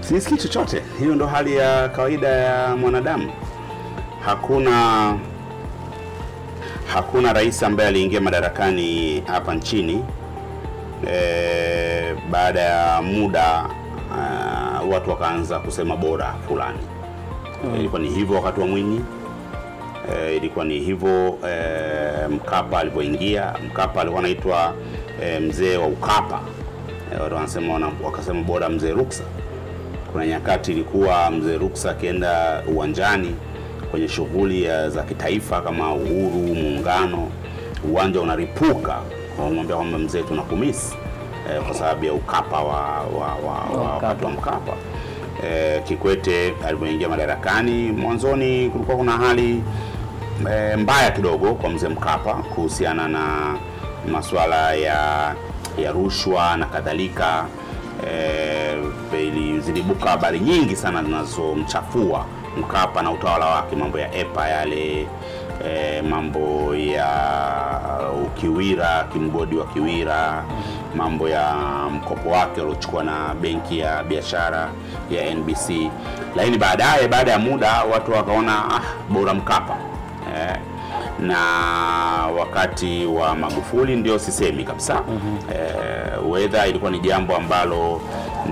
Sisikii chochote. Hiyo ndo hali ya kawaida ya mwanadamu. Hakuna hakuna rais ambaye aliingia madarakani hapa nchini e, baada ya muda uh, watu wakaanza kusema bora fulani. Ilikuwa ni hivyo wakati wa Mwinyi. E, ilikuwa ni hivyo e, Mkapa alivyoingia. Mkapa alikuwa anaitwa e, mzee wa Ukapa. E, watu wanasema wakasema bora mzee Ruksa. Kuna nyakati ilikuwa mzee Ruksa akienda uwanjani kwenye shughuli za kitaifa kama uhuru, muungano, uwanja unaripuka, wamwambia kwamba mzee tunakumisi e, kwa sababu ya ukapa wa, wa, wa, wa wakati wa Mkapa. E, Kikwete alivyoingia madarakani, mwanzoni kulikuwa kuna hali e, mbaya kidogo kwa mzee Mkapa kuhusiana na masuala ya ya rushwa na kadhalika. E, ili- zilibuka habari nyingi sana zinazomchafua Mkapa na utawala wake, mambo ya EPA yale e, mambo ya ukiwira, kimgodi wa Kiwira, mambo ya mkopo wake aliochukua na benki ya biashara ya NBC, lakini baadaye, baada ya muda, watu wakaona ah, bora Mkapa. Eh, na wakati wa Magufuli ndio sisemi kabisa. Eh, whether ilikuwa ni jambo ambalo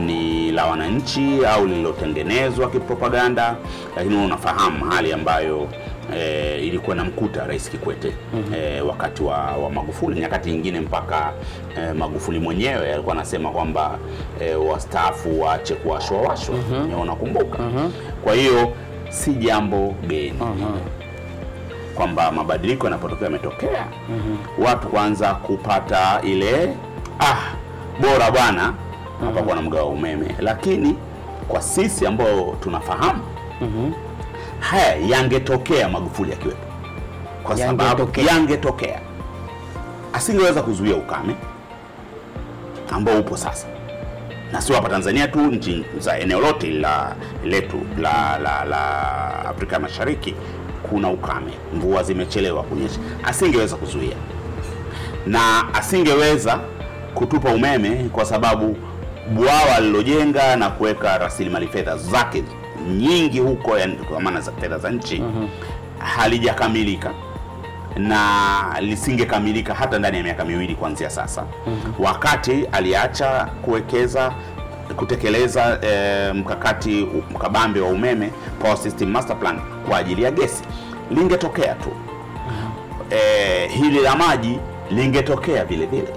ni la wananchi au lililotengenezwa kipropaganda, lakini unafahamu hali ambayo E, ilikuwa namkuta Rais Kikwete eh, wakati wa, wa Magufuli. Nyakati nyingine mpaka e, Magufuli mwenyewe alikuwa anasema kwamba e, wastaafu waache kuwashwa unakumbuka? mm -hmm. Kwa hiyo si jambo geni kwamba mabadiliko yanapotokea yametokea, watu kuanza kupata ile ah, bora bwana hapakuwa na mgao wa umeme, lakini kwa sisi ambao tunafahamu haya yangetokea Magufuli akiwepo, kwa sababu Yangetokea. yangetokea, asingeweza kuzuia ukame ambao upo sasa. Na sio hapa Tanzania tu, nchi za eneo lote la letu la, la, la Afrika Mashariki kuna ukame, mvua zimechelewa kunyesha. Asingeweza kuzuia. Na asingeweza kutupa umeme kwa sababu bwawa alilojenga na kuweka rasilimali fedha zake nyingi huko, yani kwa maana za fedha za nchi halijakamilika na lisingekamilika hata ndani ya miaka miwili kuanzia sasa, wakati aliacha kuwekeza kutekeleza eh, mkakati mkabambe wa umeme Power System Master Plan kwa ajili ya gesi, lingetokea tu. Eh, hili la maji lingetokea vile vile.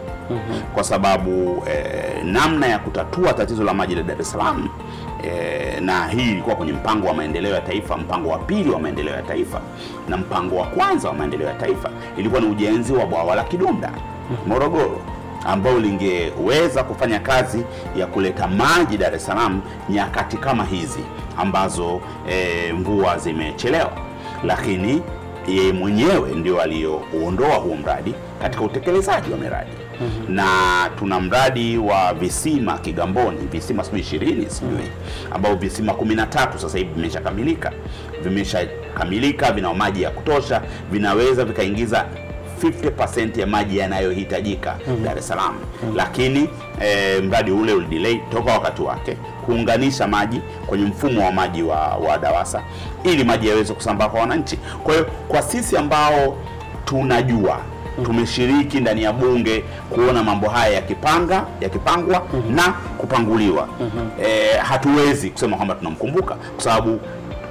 Kwa sababu eh, namna ya kutatua tatizo la maji la Dar es Salaam eh, na hii ilikuwa kwenye mpango wa maendeleo ya taifa, mpango wa pili wa maendeleo ya taifa na mpango wa kwanza wa maendeleo ya taifa ilikuwa ni ujenzi wa bwawa la Kidunda Morogoro ambao lingeweza kufanya kazi ya kuleta maji Dar es Salaam nyakati kama hizi ambazo e, mvua zimechelewa, lakini yeye mwenyewe ndio aliyouondoa huo mradi katika utekelezaji wa miradi. Na tuna mradi wa visima Kigamboni, visima sijui ishirini sijui ambao visima kumi na tatu sasa hivi vimeshakamilika, vimeshakamilika, vina maji ya kutosha, vinaweza vikaingiza 50% ya maji yanayohitajika Dar es Salaam, lakini e, mradi ule ulidelay toka wakati wake kuunganisha maji kwenye mfumo wa maji wa, wa DAWASA ili maji yaweze kusambaa kwa wananchi. Kwa hiyo kwa sisi ambao tunajua tumeshiriki ndani ya bunge kuona mambo haya yakipanga yakipangwa na kupanguliwa. Eh, hatuwezi kusema kwamba tunamkumbuka kwa sababu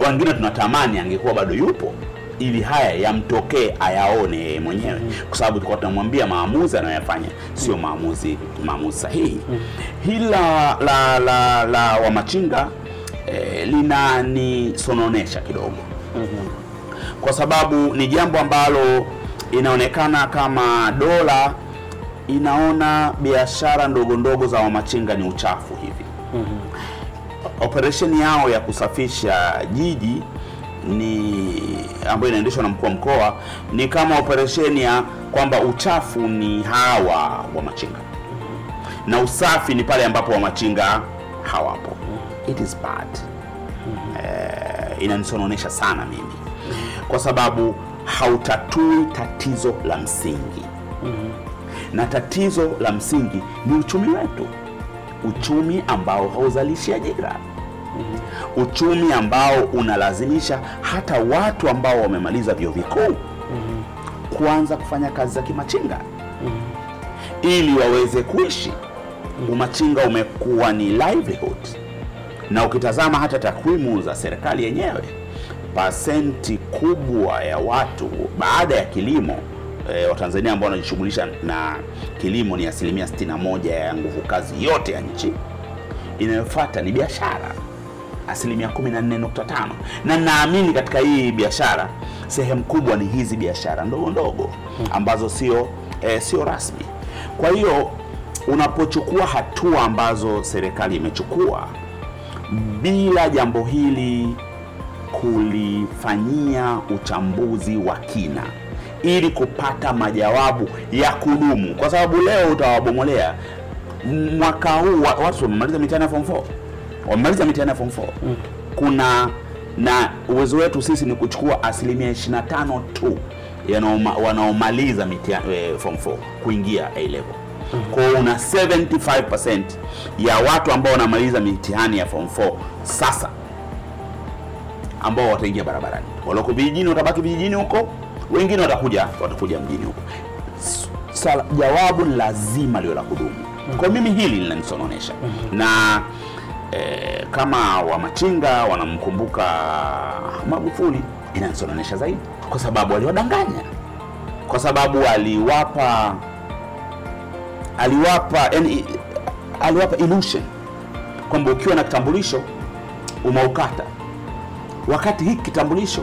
wengine tunatamani angekuwa bado yupo ili haya yamtokee ayaone yeye mwenyewe, kwa sababu tulikuwa tunamwambia maamuzi anayoyafanya sio maamuzi maamuzi sahihi. Hili la, la, la, la Wamachinga eh, linanisononesha kidogo. Kwa sababu ni jambo ambalo inaonekana kama dola inaona biashara ndogo ndogo za Wamachinga ni uchafu hivi. Operesheni yao ya kusafisha jiji ni ambayo inaendeshwa na mkuu wa mkoa ni kama operesheni ya kwamba uchafu ni hawa Wamachinga na usafi ni pale ambapo Wamachinga hawapo. It is bad. Eh, inanisononesha sana mimi. Kwa sababu hautatui tatizo la msingi. Na tatizo la msingi ni uchumi wetu, uchumi ambao hauzalishi ajira uchumi ambao unalazimisha hata watu ambao wamemaliza vyuo vikuu kuanza kufanya kazi za kimachinga ili waweze kuishi. Umachinga umekuwa ni livelihood, na ukitazama hata takwimu za serikali yenyewe, pasenti kubwa ya watu baada ya kilimo e, Watanzania ambao wanajishughulisha na kilimo ni asilimia 61 ya nguvu kazi yote ya nchi. Inayofuata ni biashara asilimia 14.5, na naamini katika hii biashara sehemu kubwa ni hizi biashara ndogo ndogo ambazo sio eh, sio rasmi. Kwa hiyo unapochukua hatua ambazo serikali imechukua bila jambo hili kulifanyia uchambuzi wa kina ili kupata majawabu ya kudumu, kwa sababu leo utawabomolea mwaka huu watu wamemaliza mitihani ya form 4 wamemaliza mitihani ya form 4 kuna na uwezo wetu sisi ni kuchukua asilimia 25 tu wanaomaliza mitihani eh, form 4 kuingia A level. Kwa una 75% ya watu ambao wanamaliza mitihani ya form 4 sasa ambao wataingia barabarani. Walioko vijijini watabaki vijijini huko, wengine watakuja watakuja mjini huko. Jawabu ni lazima liwe la kudumu. Kwa mimi hili linanisononesha na eh, kama Wamachinga wanamkumbuka Magufuli inanisononesha zaidi, kwa sababu aliwadanganya, kwa sababu aliwapa aliwapa yani, aliwapa illusion. Kwamba ukiwa na kitambulisho umeukata, wakati hiki kitambulisho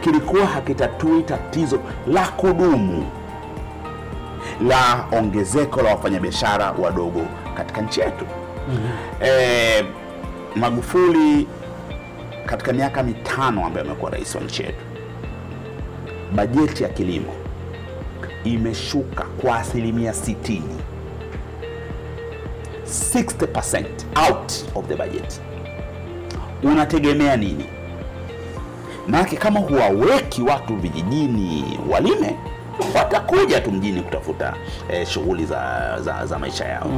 kilikuwa hakitatui tatizo la kudumu la ongezeko la wafanyabiashara wadogo katika nchi yetu. Eh, Magufuli katika miaka mitano ambayo amekuwa rais wa nchi yetu, bajeti ya kilimo imeshuka kwa asilimia 60, 60% out of the budget. Unategemea nini? Maanake kama huwaweki watu vijijini walime, watakuja tu mjini kutafuta eh, shughuli za, za, za maisha yao.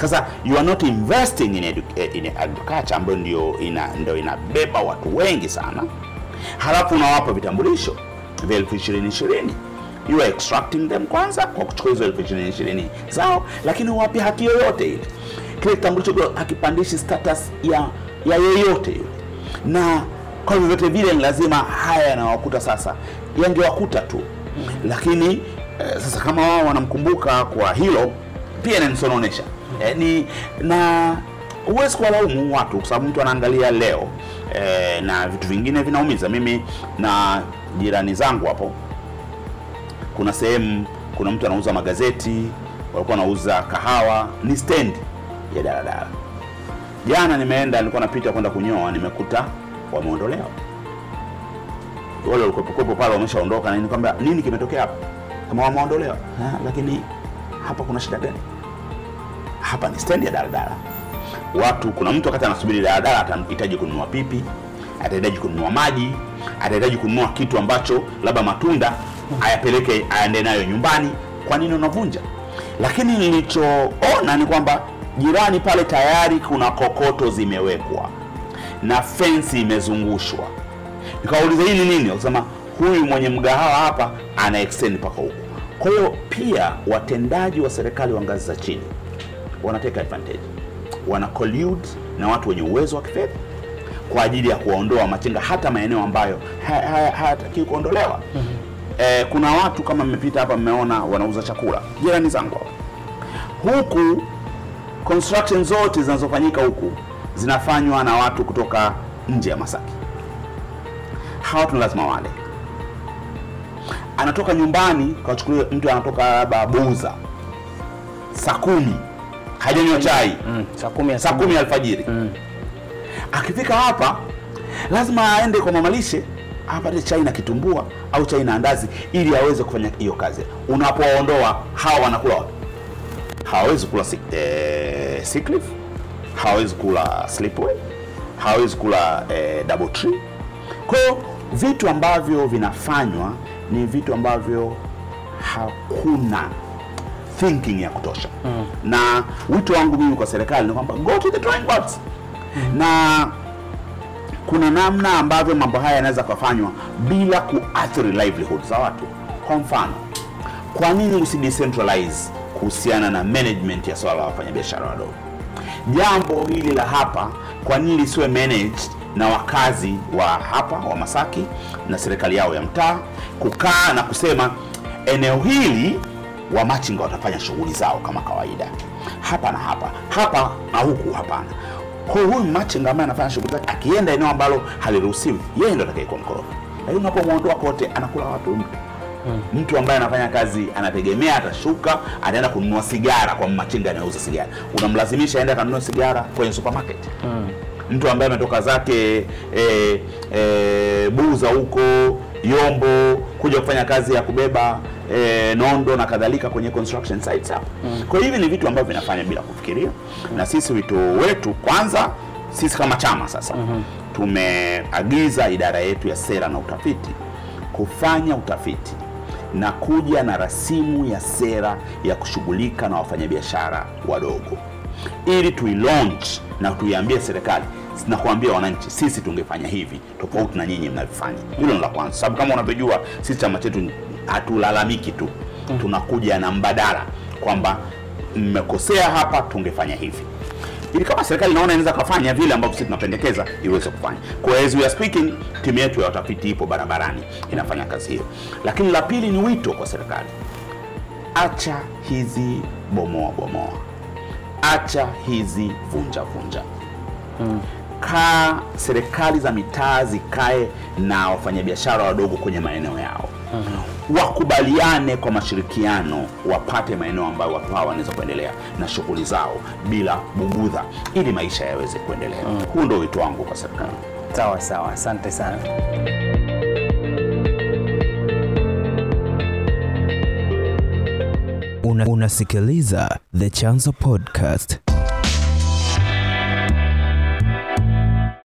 Sasa you are not investing in, eh, in agriculture ambayo ndio ina, ndio inabeba watu wengi sana, halafu unawapa vitambulisho vya elfu ishirini ishirini. You are extracting them kwanza kwa kuchukua hizo elfu ishirini ishirini zao, lakini wapi haki yoyote ile. Kile kitambulisho hakipandishi status ya ya yeyote yule, na kwa vyovyote vile ni lazima haya yanawakuta sasa. Yangewakuta tu, lakini eh, sasa kama wao wanamkumbuka kwa hilo pia inanisononesha eh, ni na huwezi kuwalaumu watu kwa sababu mtu anaangalia leo eh, na vitu vingine vinaumiza. Mimi na jirani zangu hapo, kuna sehemu, kuna mtu anauza magazeti, walikuwa wanauza kahawa, ni stendi ya daladala. Jana nimeenda, nilikuwa napita kwenda kunyoa, nimekuta wameondolewa wale walikuwepo pale wameshaondoka, na kwamba nini kimetokea hapa? Kama wameondolewa, "Ah, lakini hapa kuna shida gani? Hapa ni stendi ya daladala. Watu, kuna mtu wakati anasubiri daladala atahitaji kununua pipi, atahitaji kununua maji, atahitaji kununua kitu ambacho labda matunda ayapeleke aende nayo nyumbani. Kwa nini unavunja? Lakini nilichoona ni kwamba jirani pale tayari kuna kokoto zimewekwa na fensi imezungushwa. Nikawauliza hii ni nini? Wakasema huyu mwenye mgahawa hapa ana extend mpaka huku. Kwa hiyo pia watendaji wa serikali wa ngazi za chini wanateka advantage, wana collude na watu wenye uwezo wa kifedha kwa ajili ya kuwaondoa machinga hata maeneo ambayo hayatakiwi kuondolewa. mm kuondolewa. Eh, kuna watu kama mmepita hapa mmeona wanauza chakula, jirani zangu huku construction zote zinazofanyika huku zinafanywa na watu kutoka nje ya Masaki. Hawa watu ni lazima wale. Anatoka nyumbani, kachukulia mtu anatoka labda Buza. Saa kumi. Hajanywa chai. Mm, saa kumi ya saa kumi alfajiri. Akifika hapa lazima aende kwa mamalishe apate chai na kitumbua au chai na andazi ili aweze kufanya hiyo kazi. Unapoondoa hawa wanakula wapi? hawawezi kula sick, eh, sick leave, hawawezi kula sleepaway, hawawezi kula eh, double tree. Kwa hiyo vitu ambavyo vinafanywa ni vitu ambavyo hakuna thinking ya kutosha na wito wangu mimi kwa serikali ni kwamba go to the drawing boards na kuna namna ambavyo mambo haya yanaweza kufanywa bila kuathiri livelihood za watu. Kwa mfano, kwa nini usidecentralize kuhusiana na management ya swala la wafanyabiashara wadogo? Jambo hili la hapa, kwa nini lisiwe managed na wakazi wa hapa wa Masaki na serikali yao ya mtaa, kukaa na kusema eneo hili wamachinga watafanya shughuli zao kama kawaida. Hapa na hapa. Hapa na huku hapana. Huyu machinga ambaye anafanya shughuli zake akienda eneo ambalo haliruhusiwi, yeye ndo atakayekuwa mkorofi. Lakini unapomwondoa kote, anakula watu mtu. Mtu ambaye anafanya kazi anategemea atashuka, ataenda kununua sigara kwa machinga anayeuza sigara, unamlazimisha aende akanunua sigara kwenye supermarket mtu ambaye ametoka zake e, e, Buza huko Yombo kuja kufanya kazi ya kubeba e, nondo na kadhalika kwenye construction sites hapa. Kwa hivi ni vitu ambavyo vinafanya bila kufikiria, na sisi wito wetu kwanza, sisi kama chama sasa tumeagiza idara yetu ya sera na utafiti kufanya utafiti na kuja na rasimu ya sera ya kushughulika na wafanyabiashara wadogo ili tuilaunch na tuiambie serikali na kuambia wananchi, sisi tungefanya hivi tofauti na nyinyi mnavyofanya. Hilo ni la kwanza, sababu kama unavyojua sisi chama chetu hatulalamiki tu, tunakuja na mbadala kwamba mmekosea hapa, tungefanya hivi ili kama serikali inaona inaweza kufanya vile ambavyo sisi tunapendekeza iweze kufanya. Kwa as we are speaking, timu yetu ya watafiti ipo barabarani inafanya kazi hiyo. Lakini la pili ni wito kwa serikali, acha hizi bomoa bomoa, acha hizi vunja vunja kaa serikali za mitaa zikae na wafanyabiashara wadogo kwenye maeneo yao wakubaliane kwa mashirikiano, wapate maeneo ambayo watu hawa wanaweza kuendelea na shughuli zao bila bugudha, ili maisha yaweze kuendelea. Huu ndio wito wangu kwa serikali. Sawa sawa, asante sana. Una, unasikiliza The Chanzo Podcast.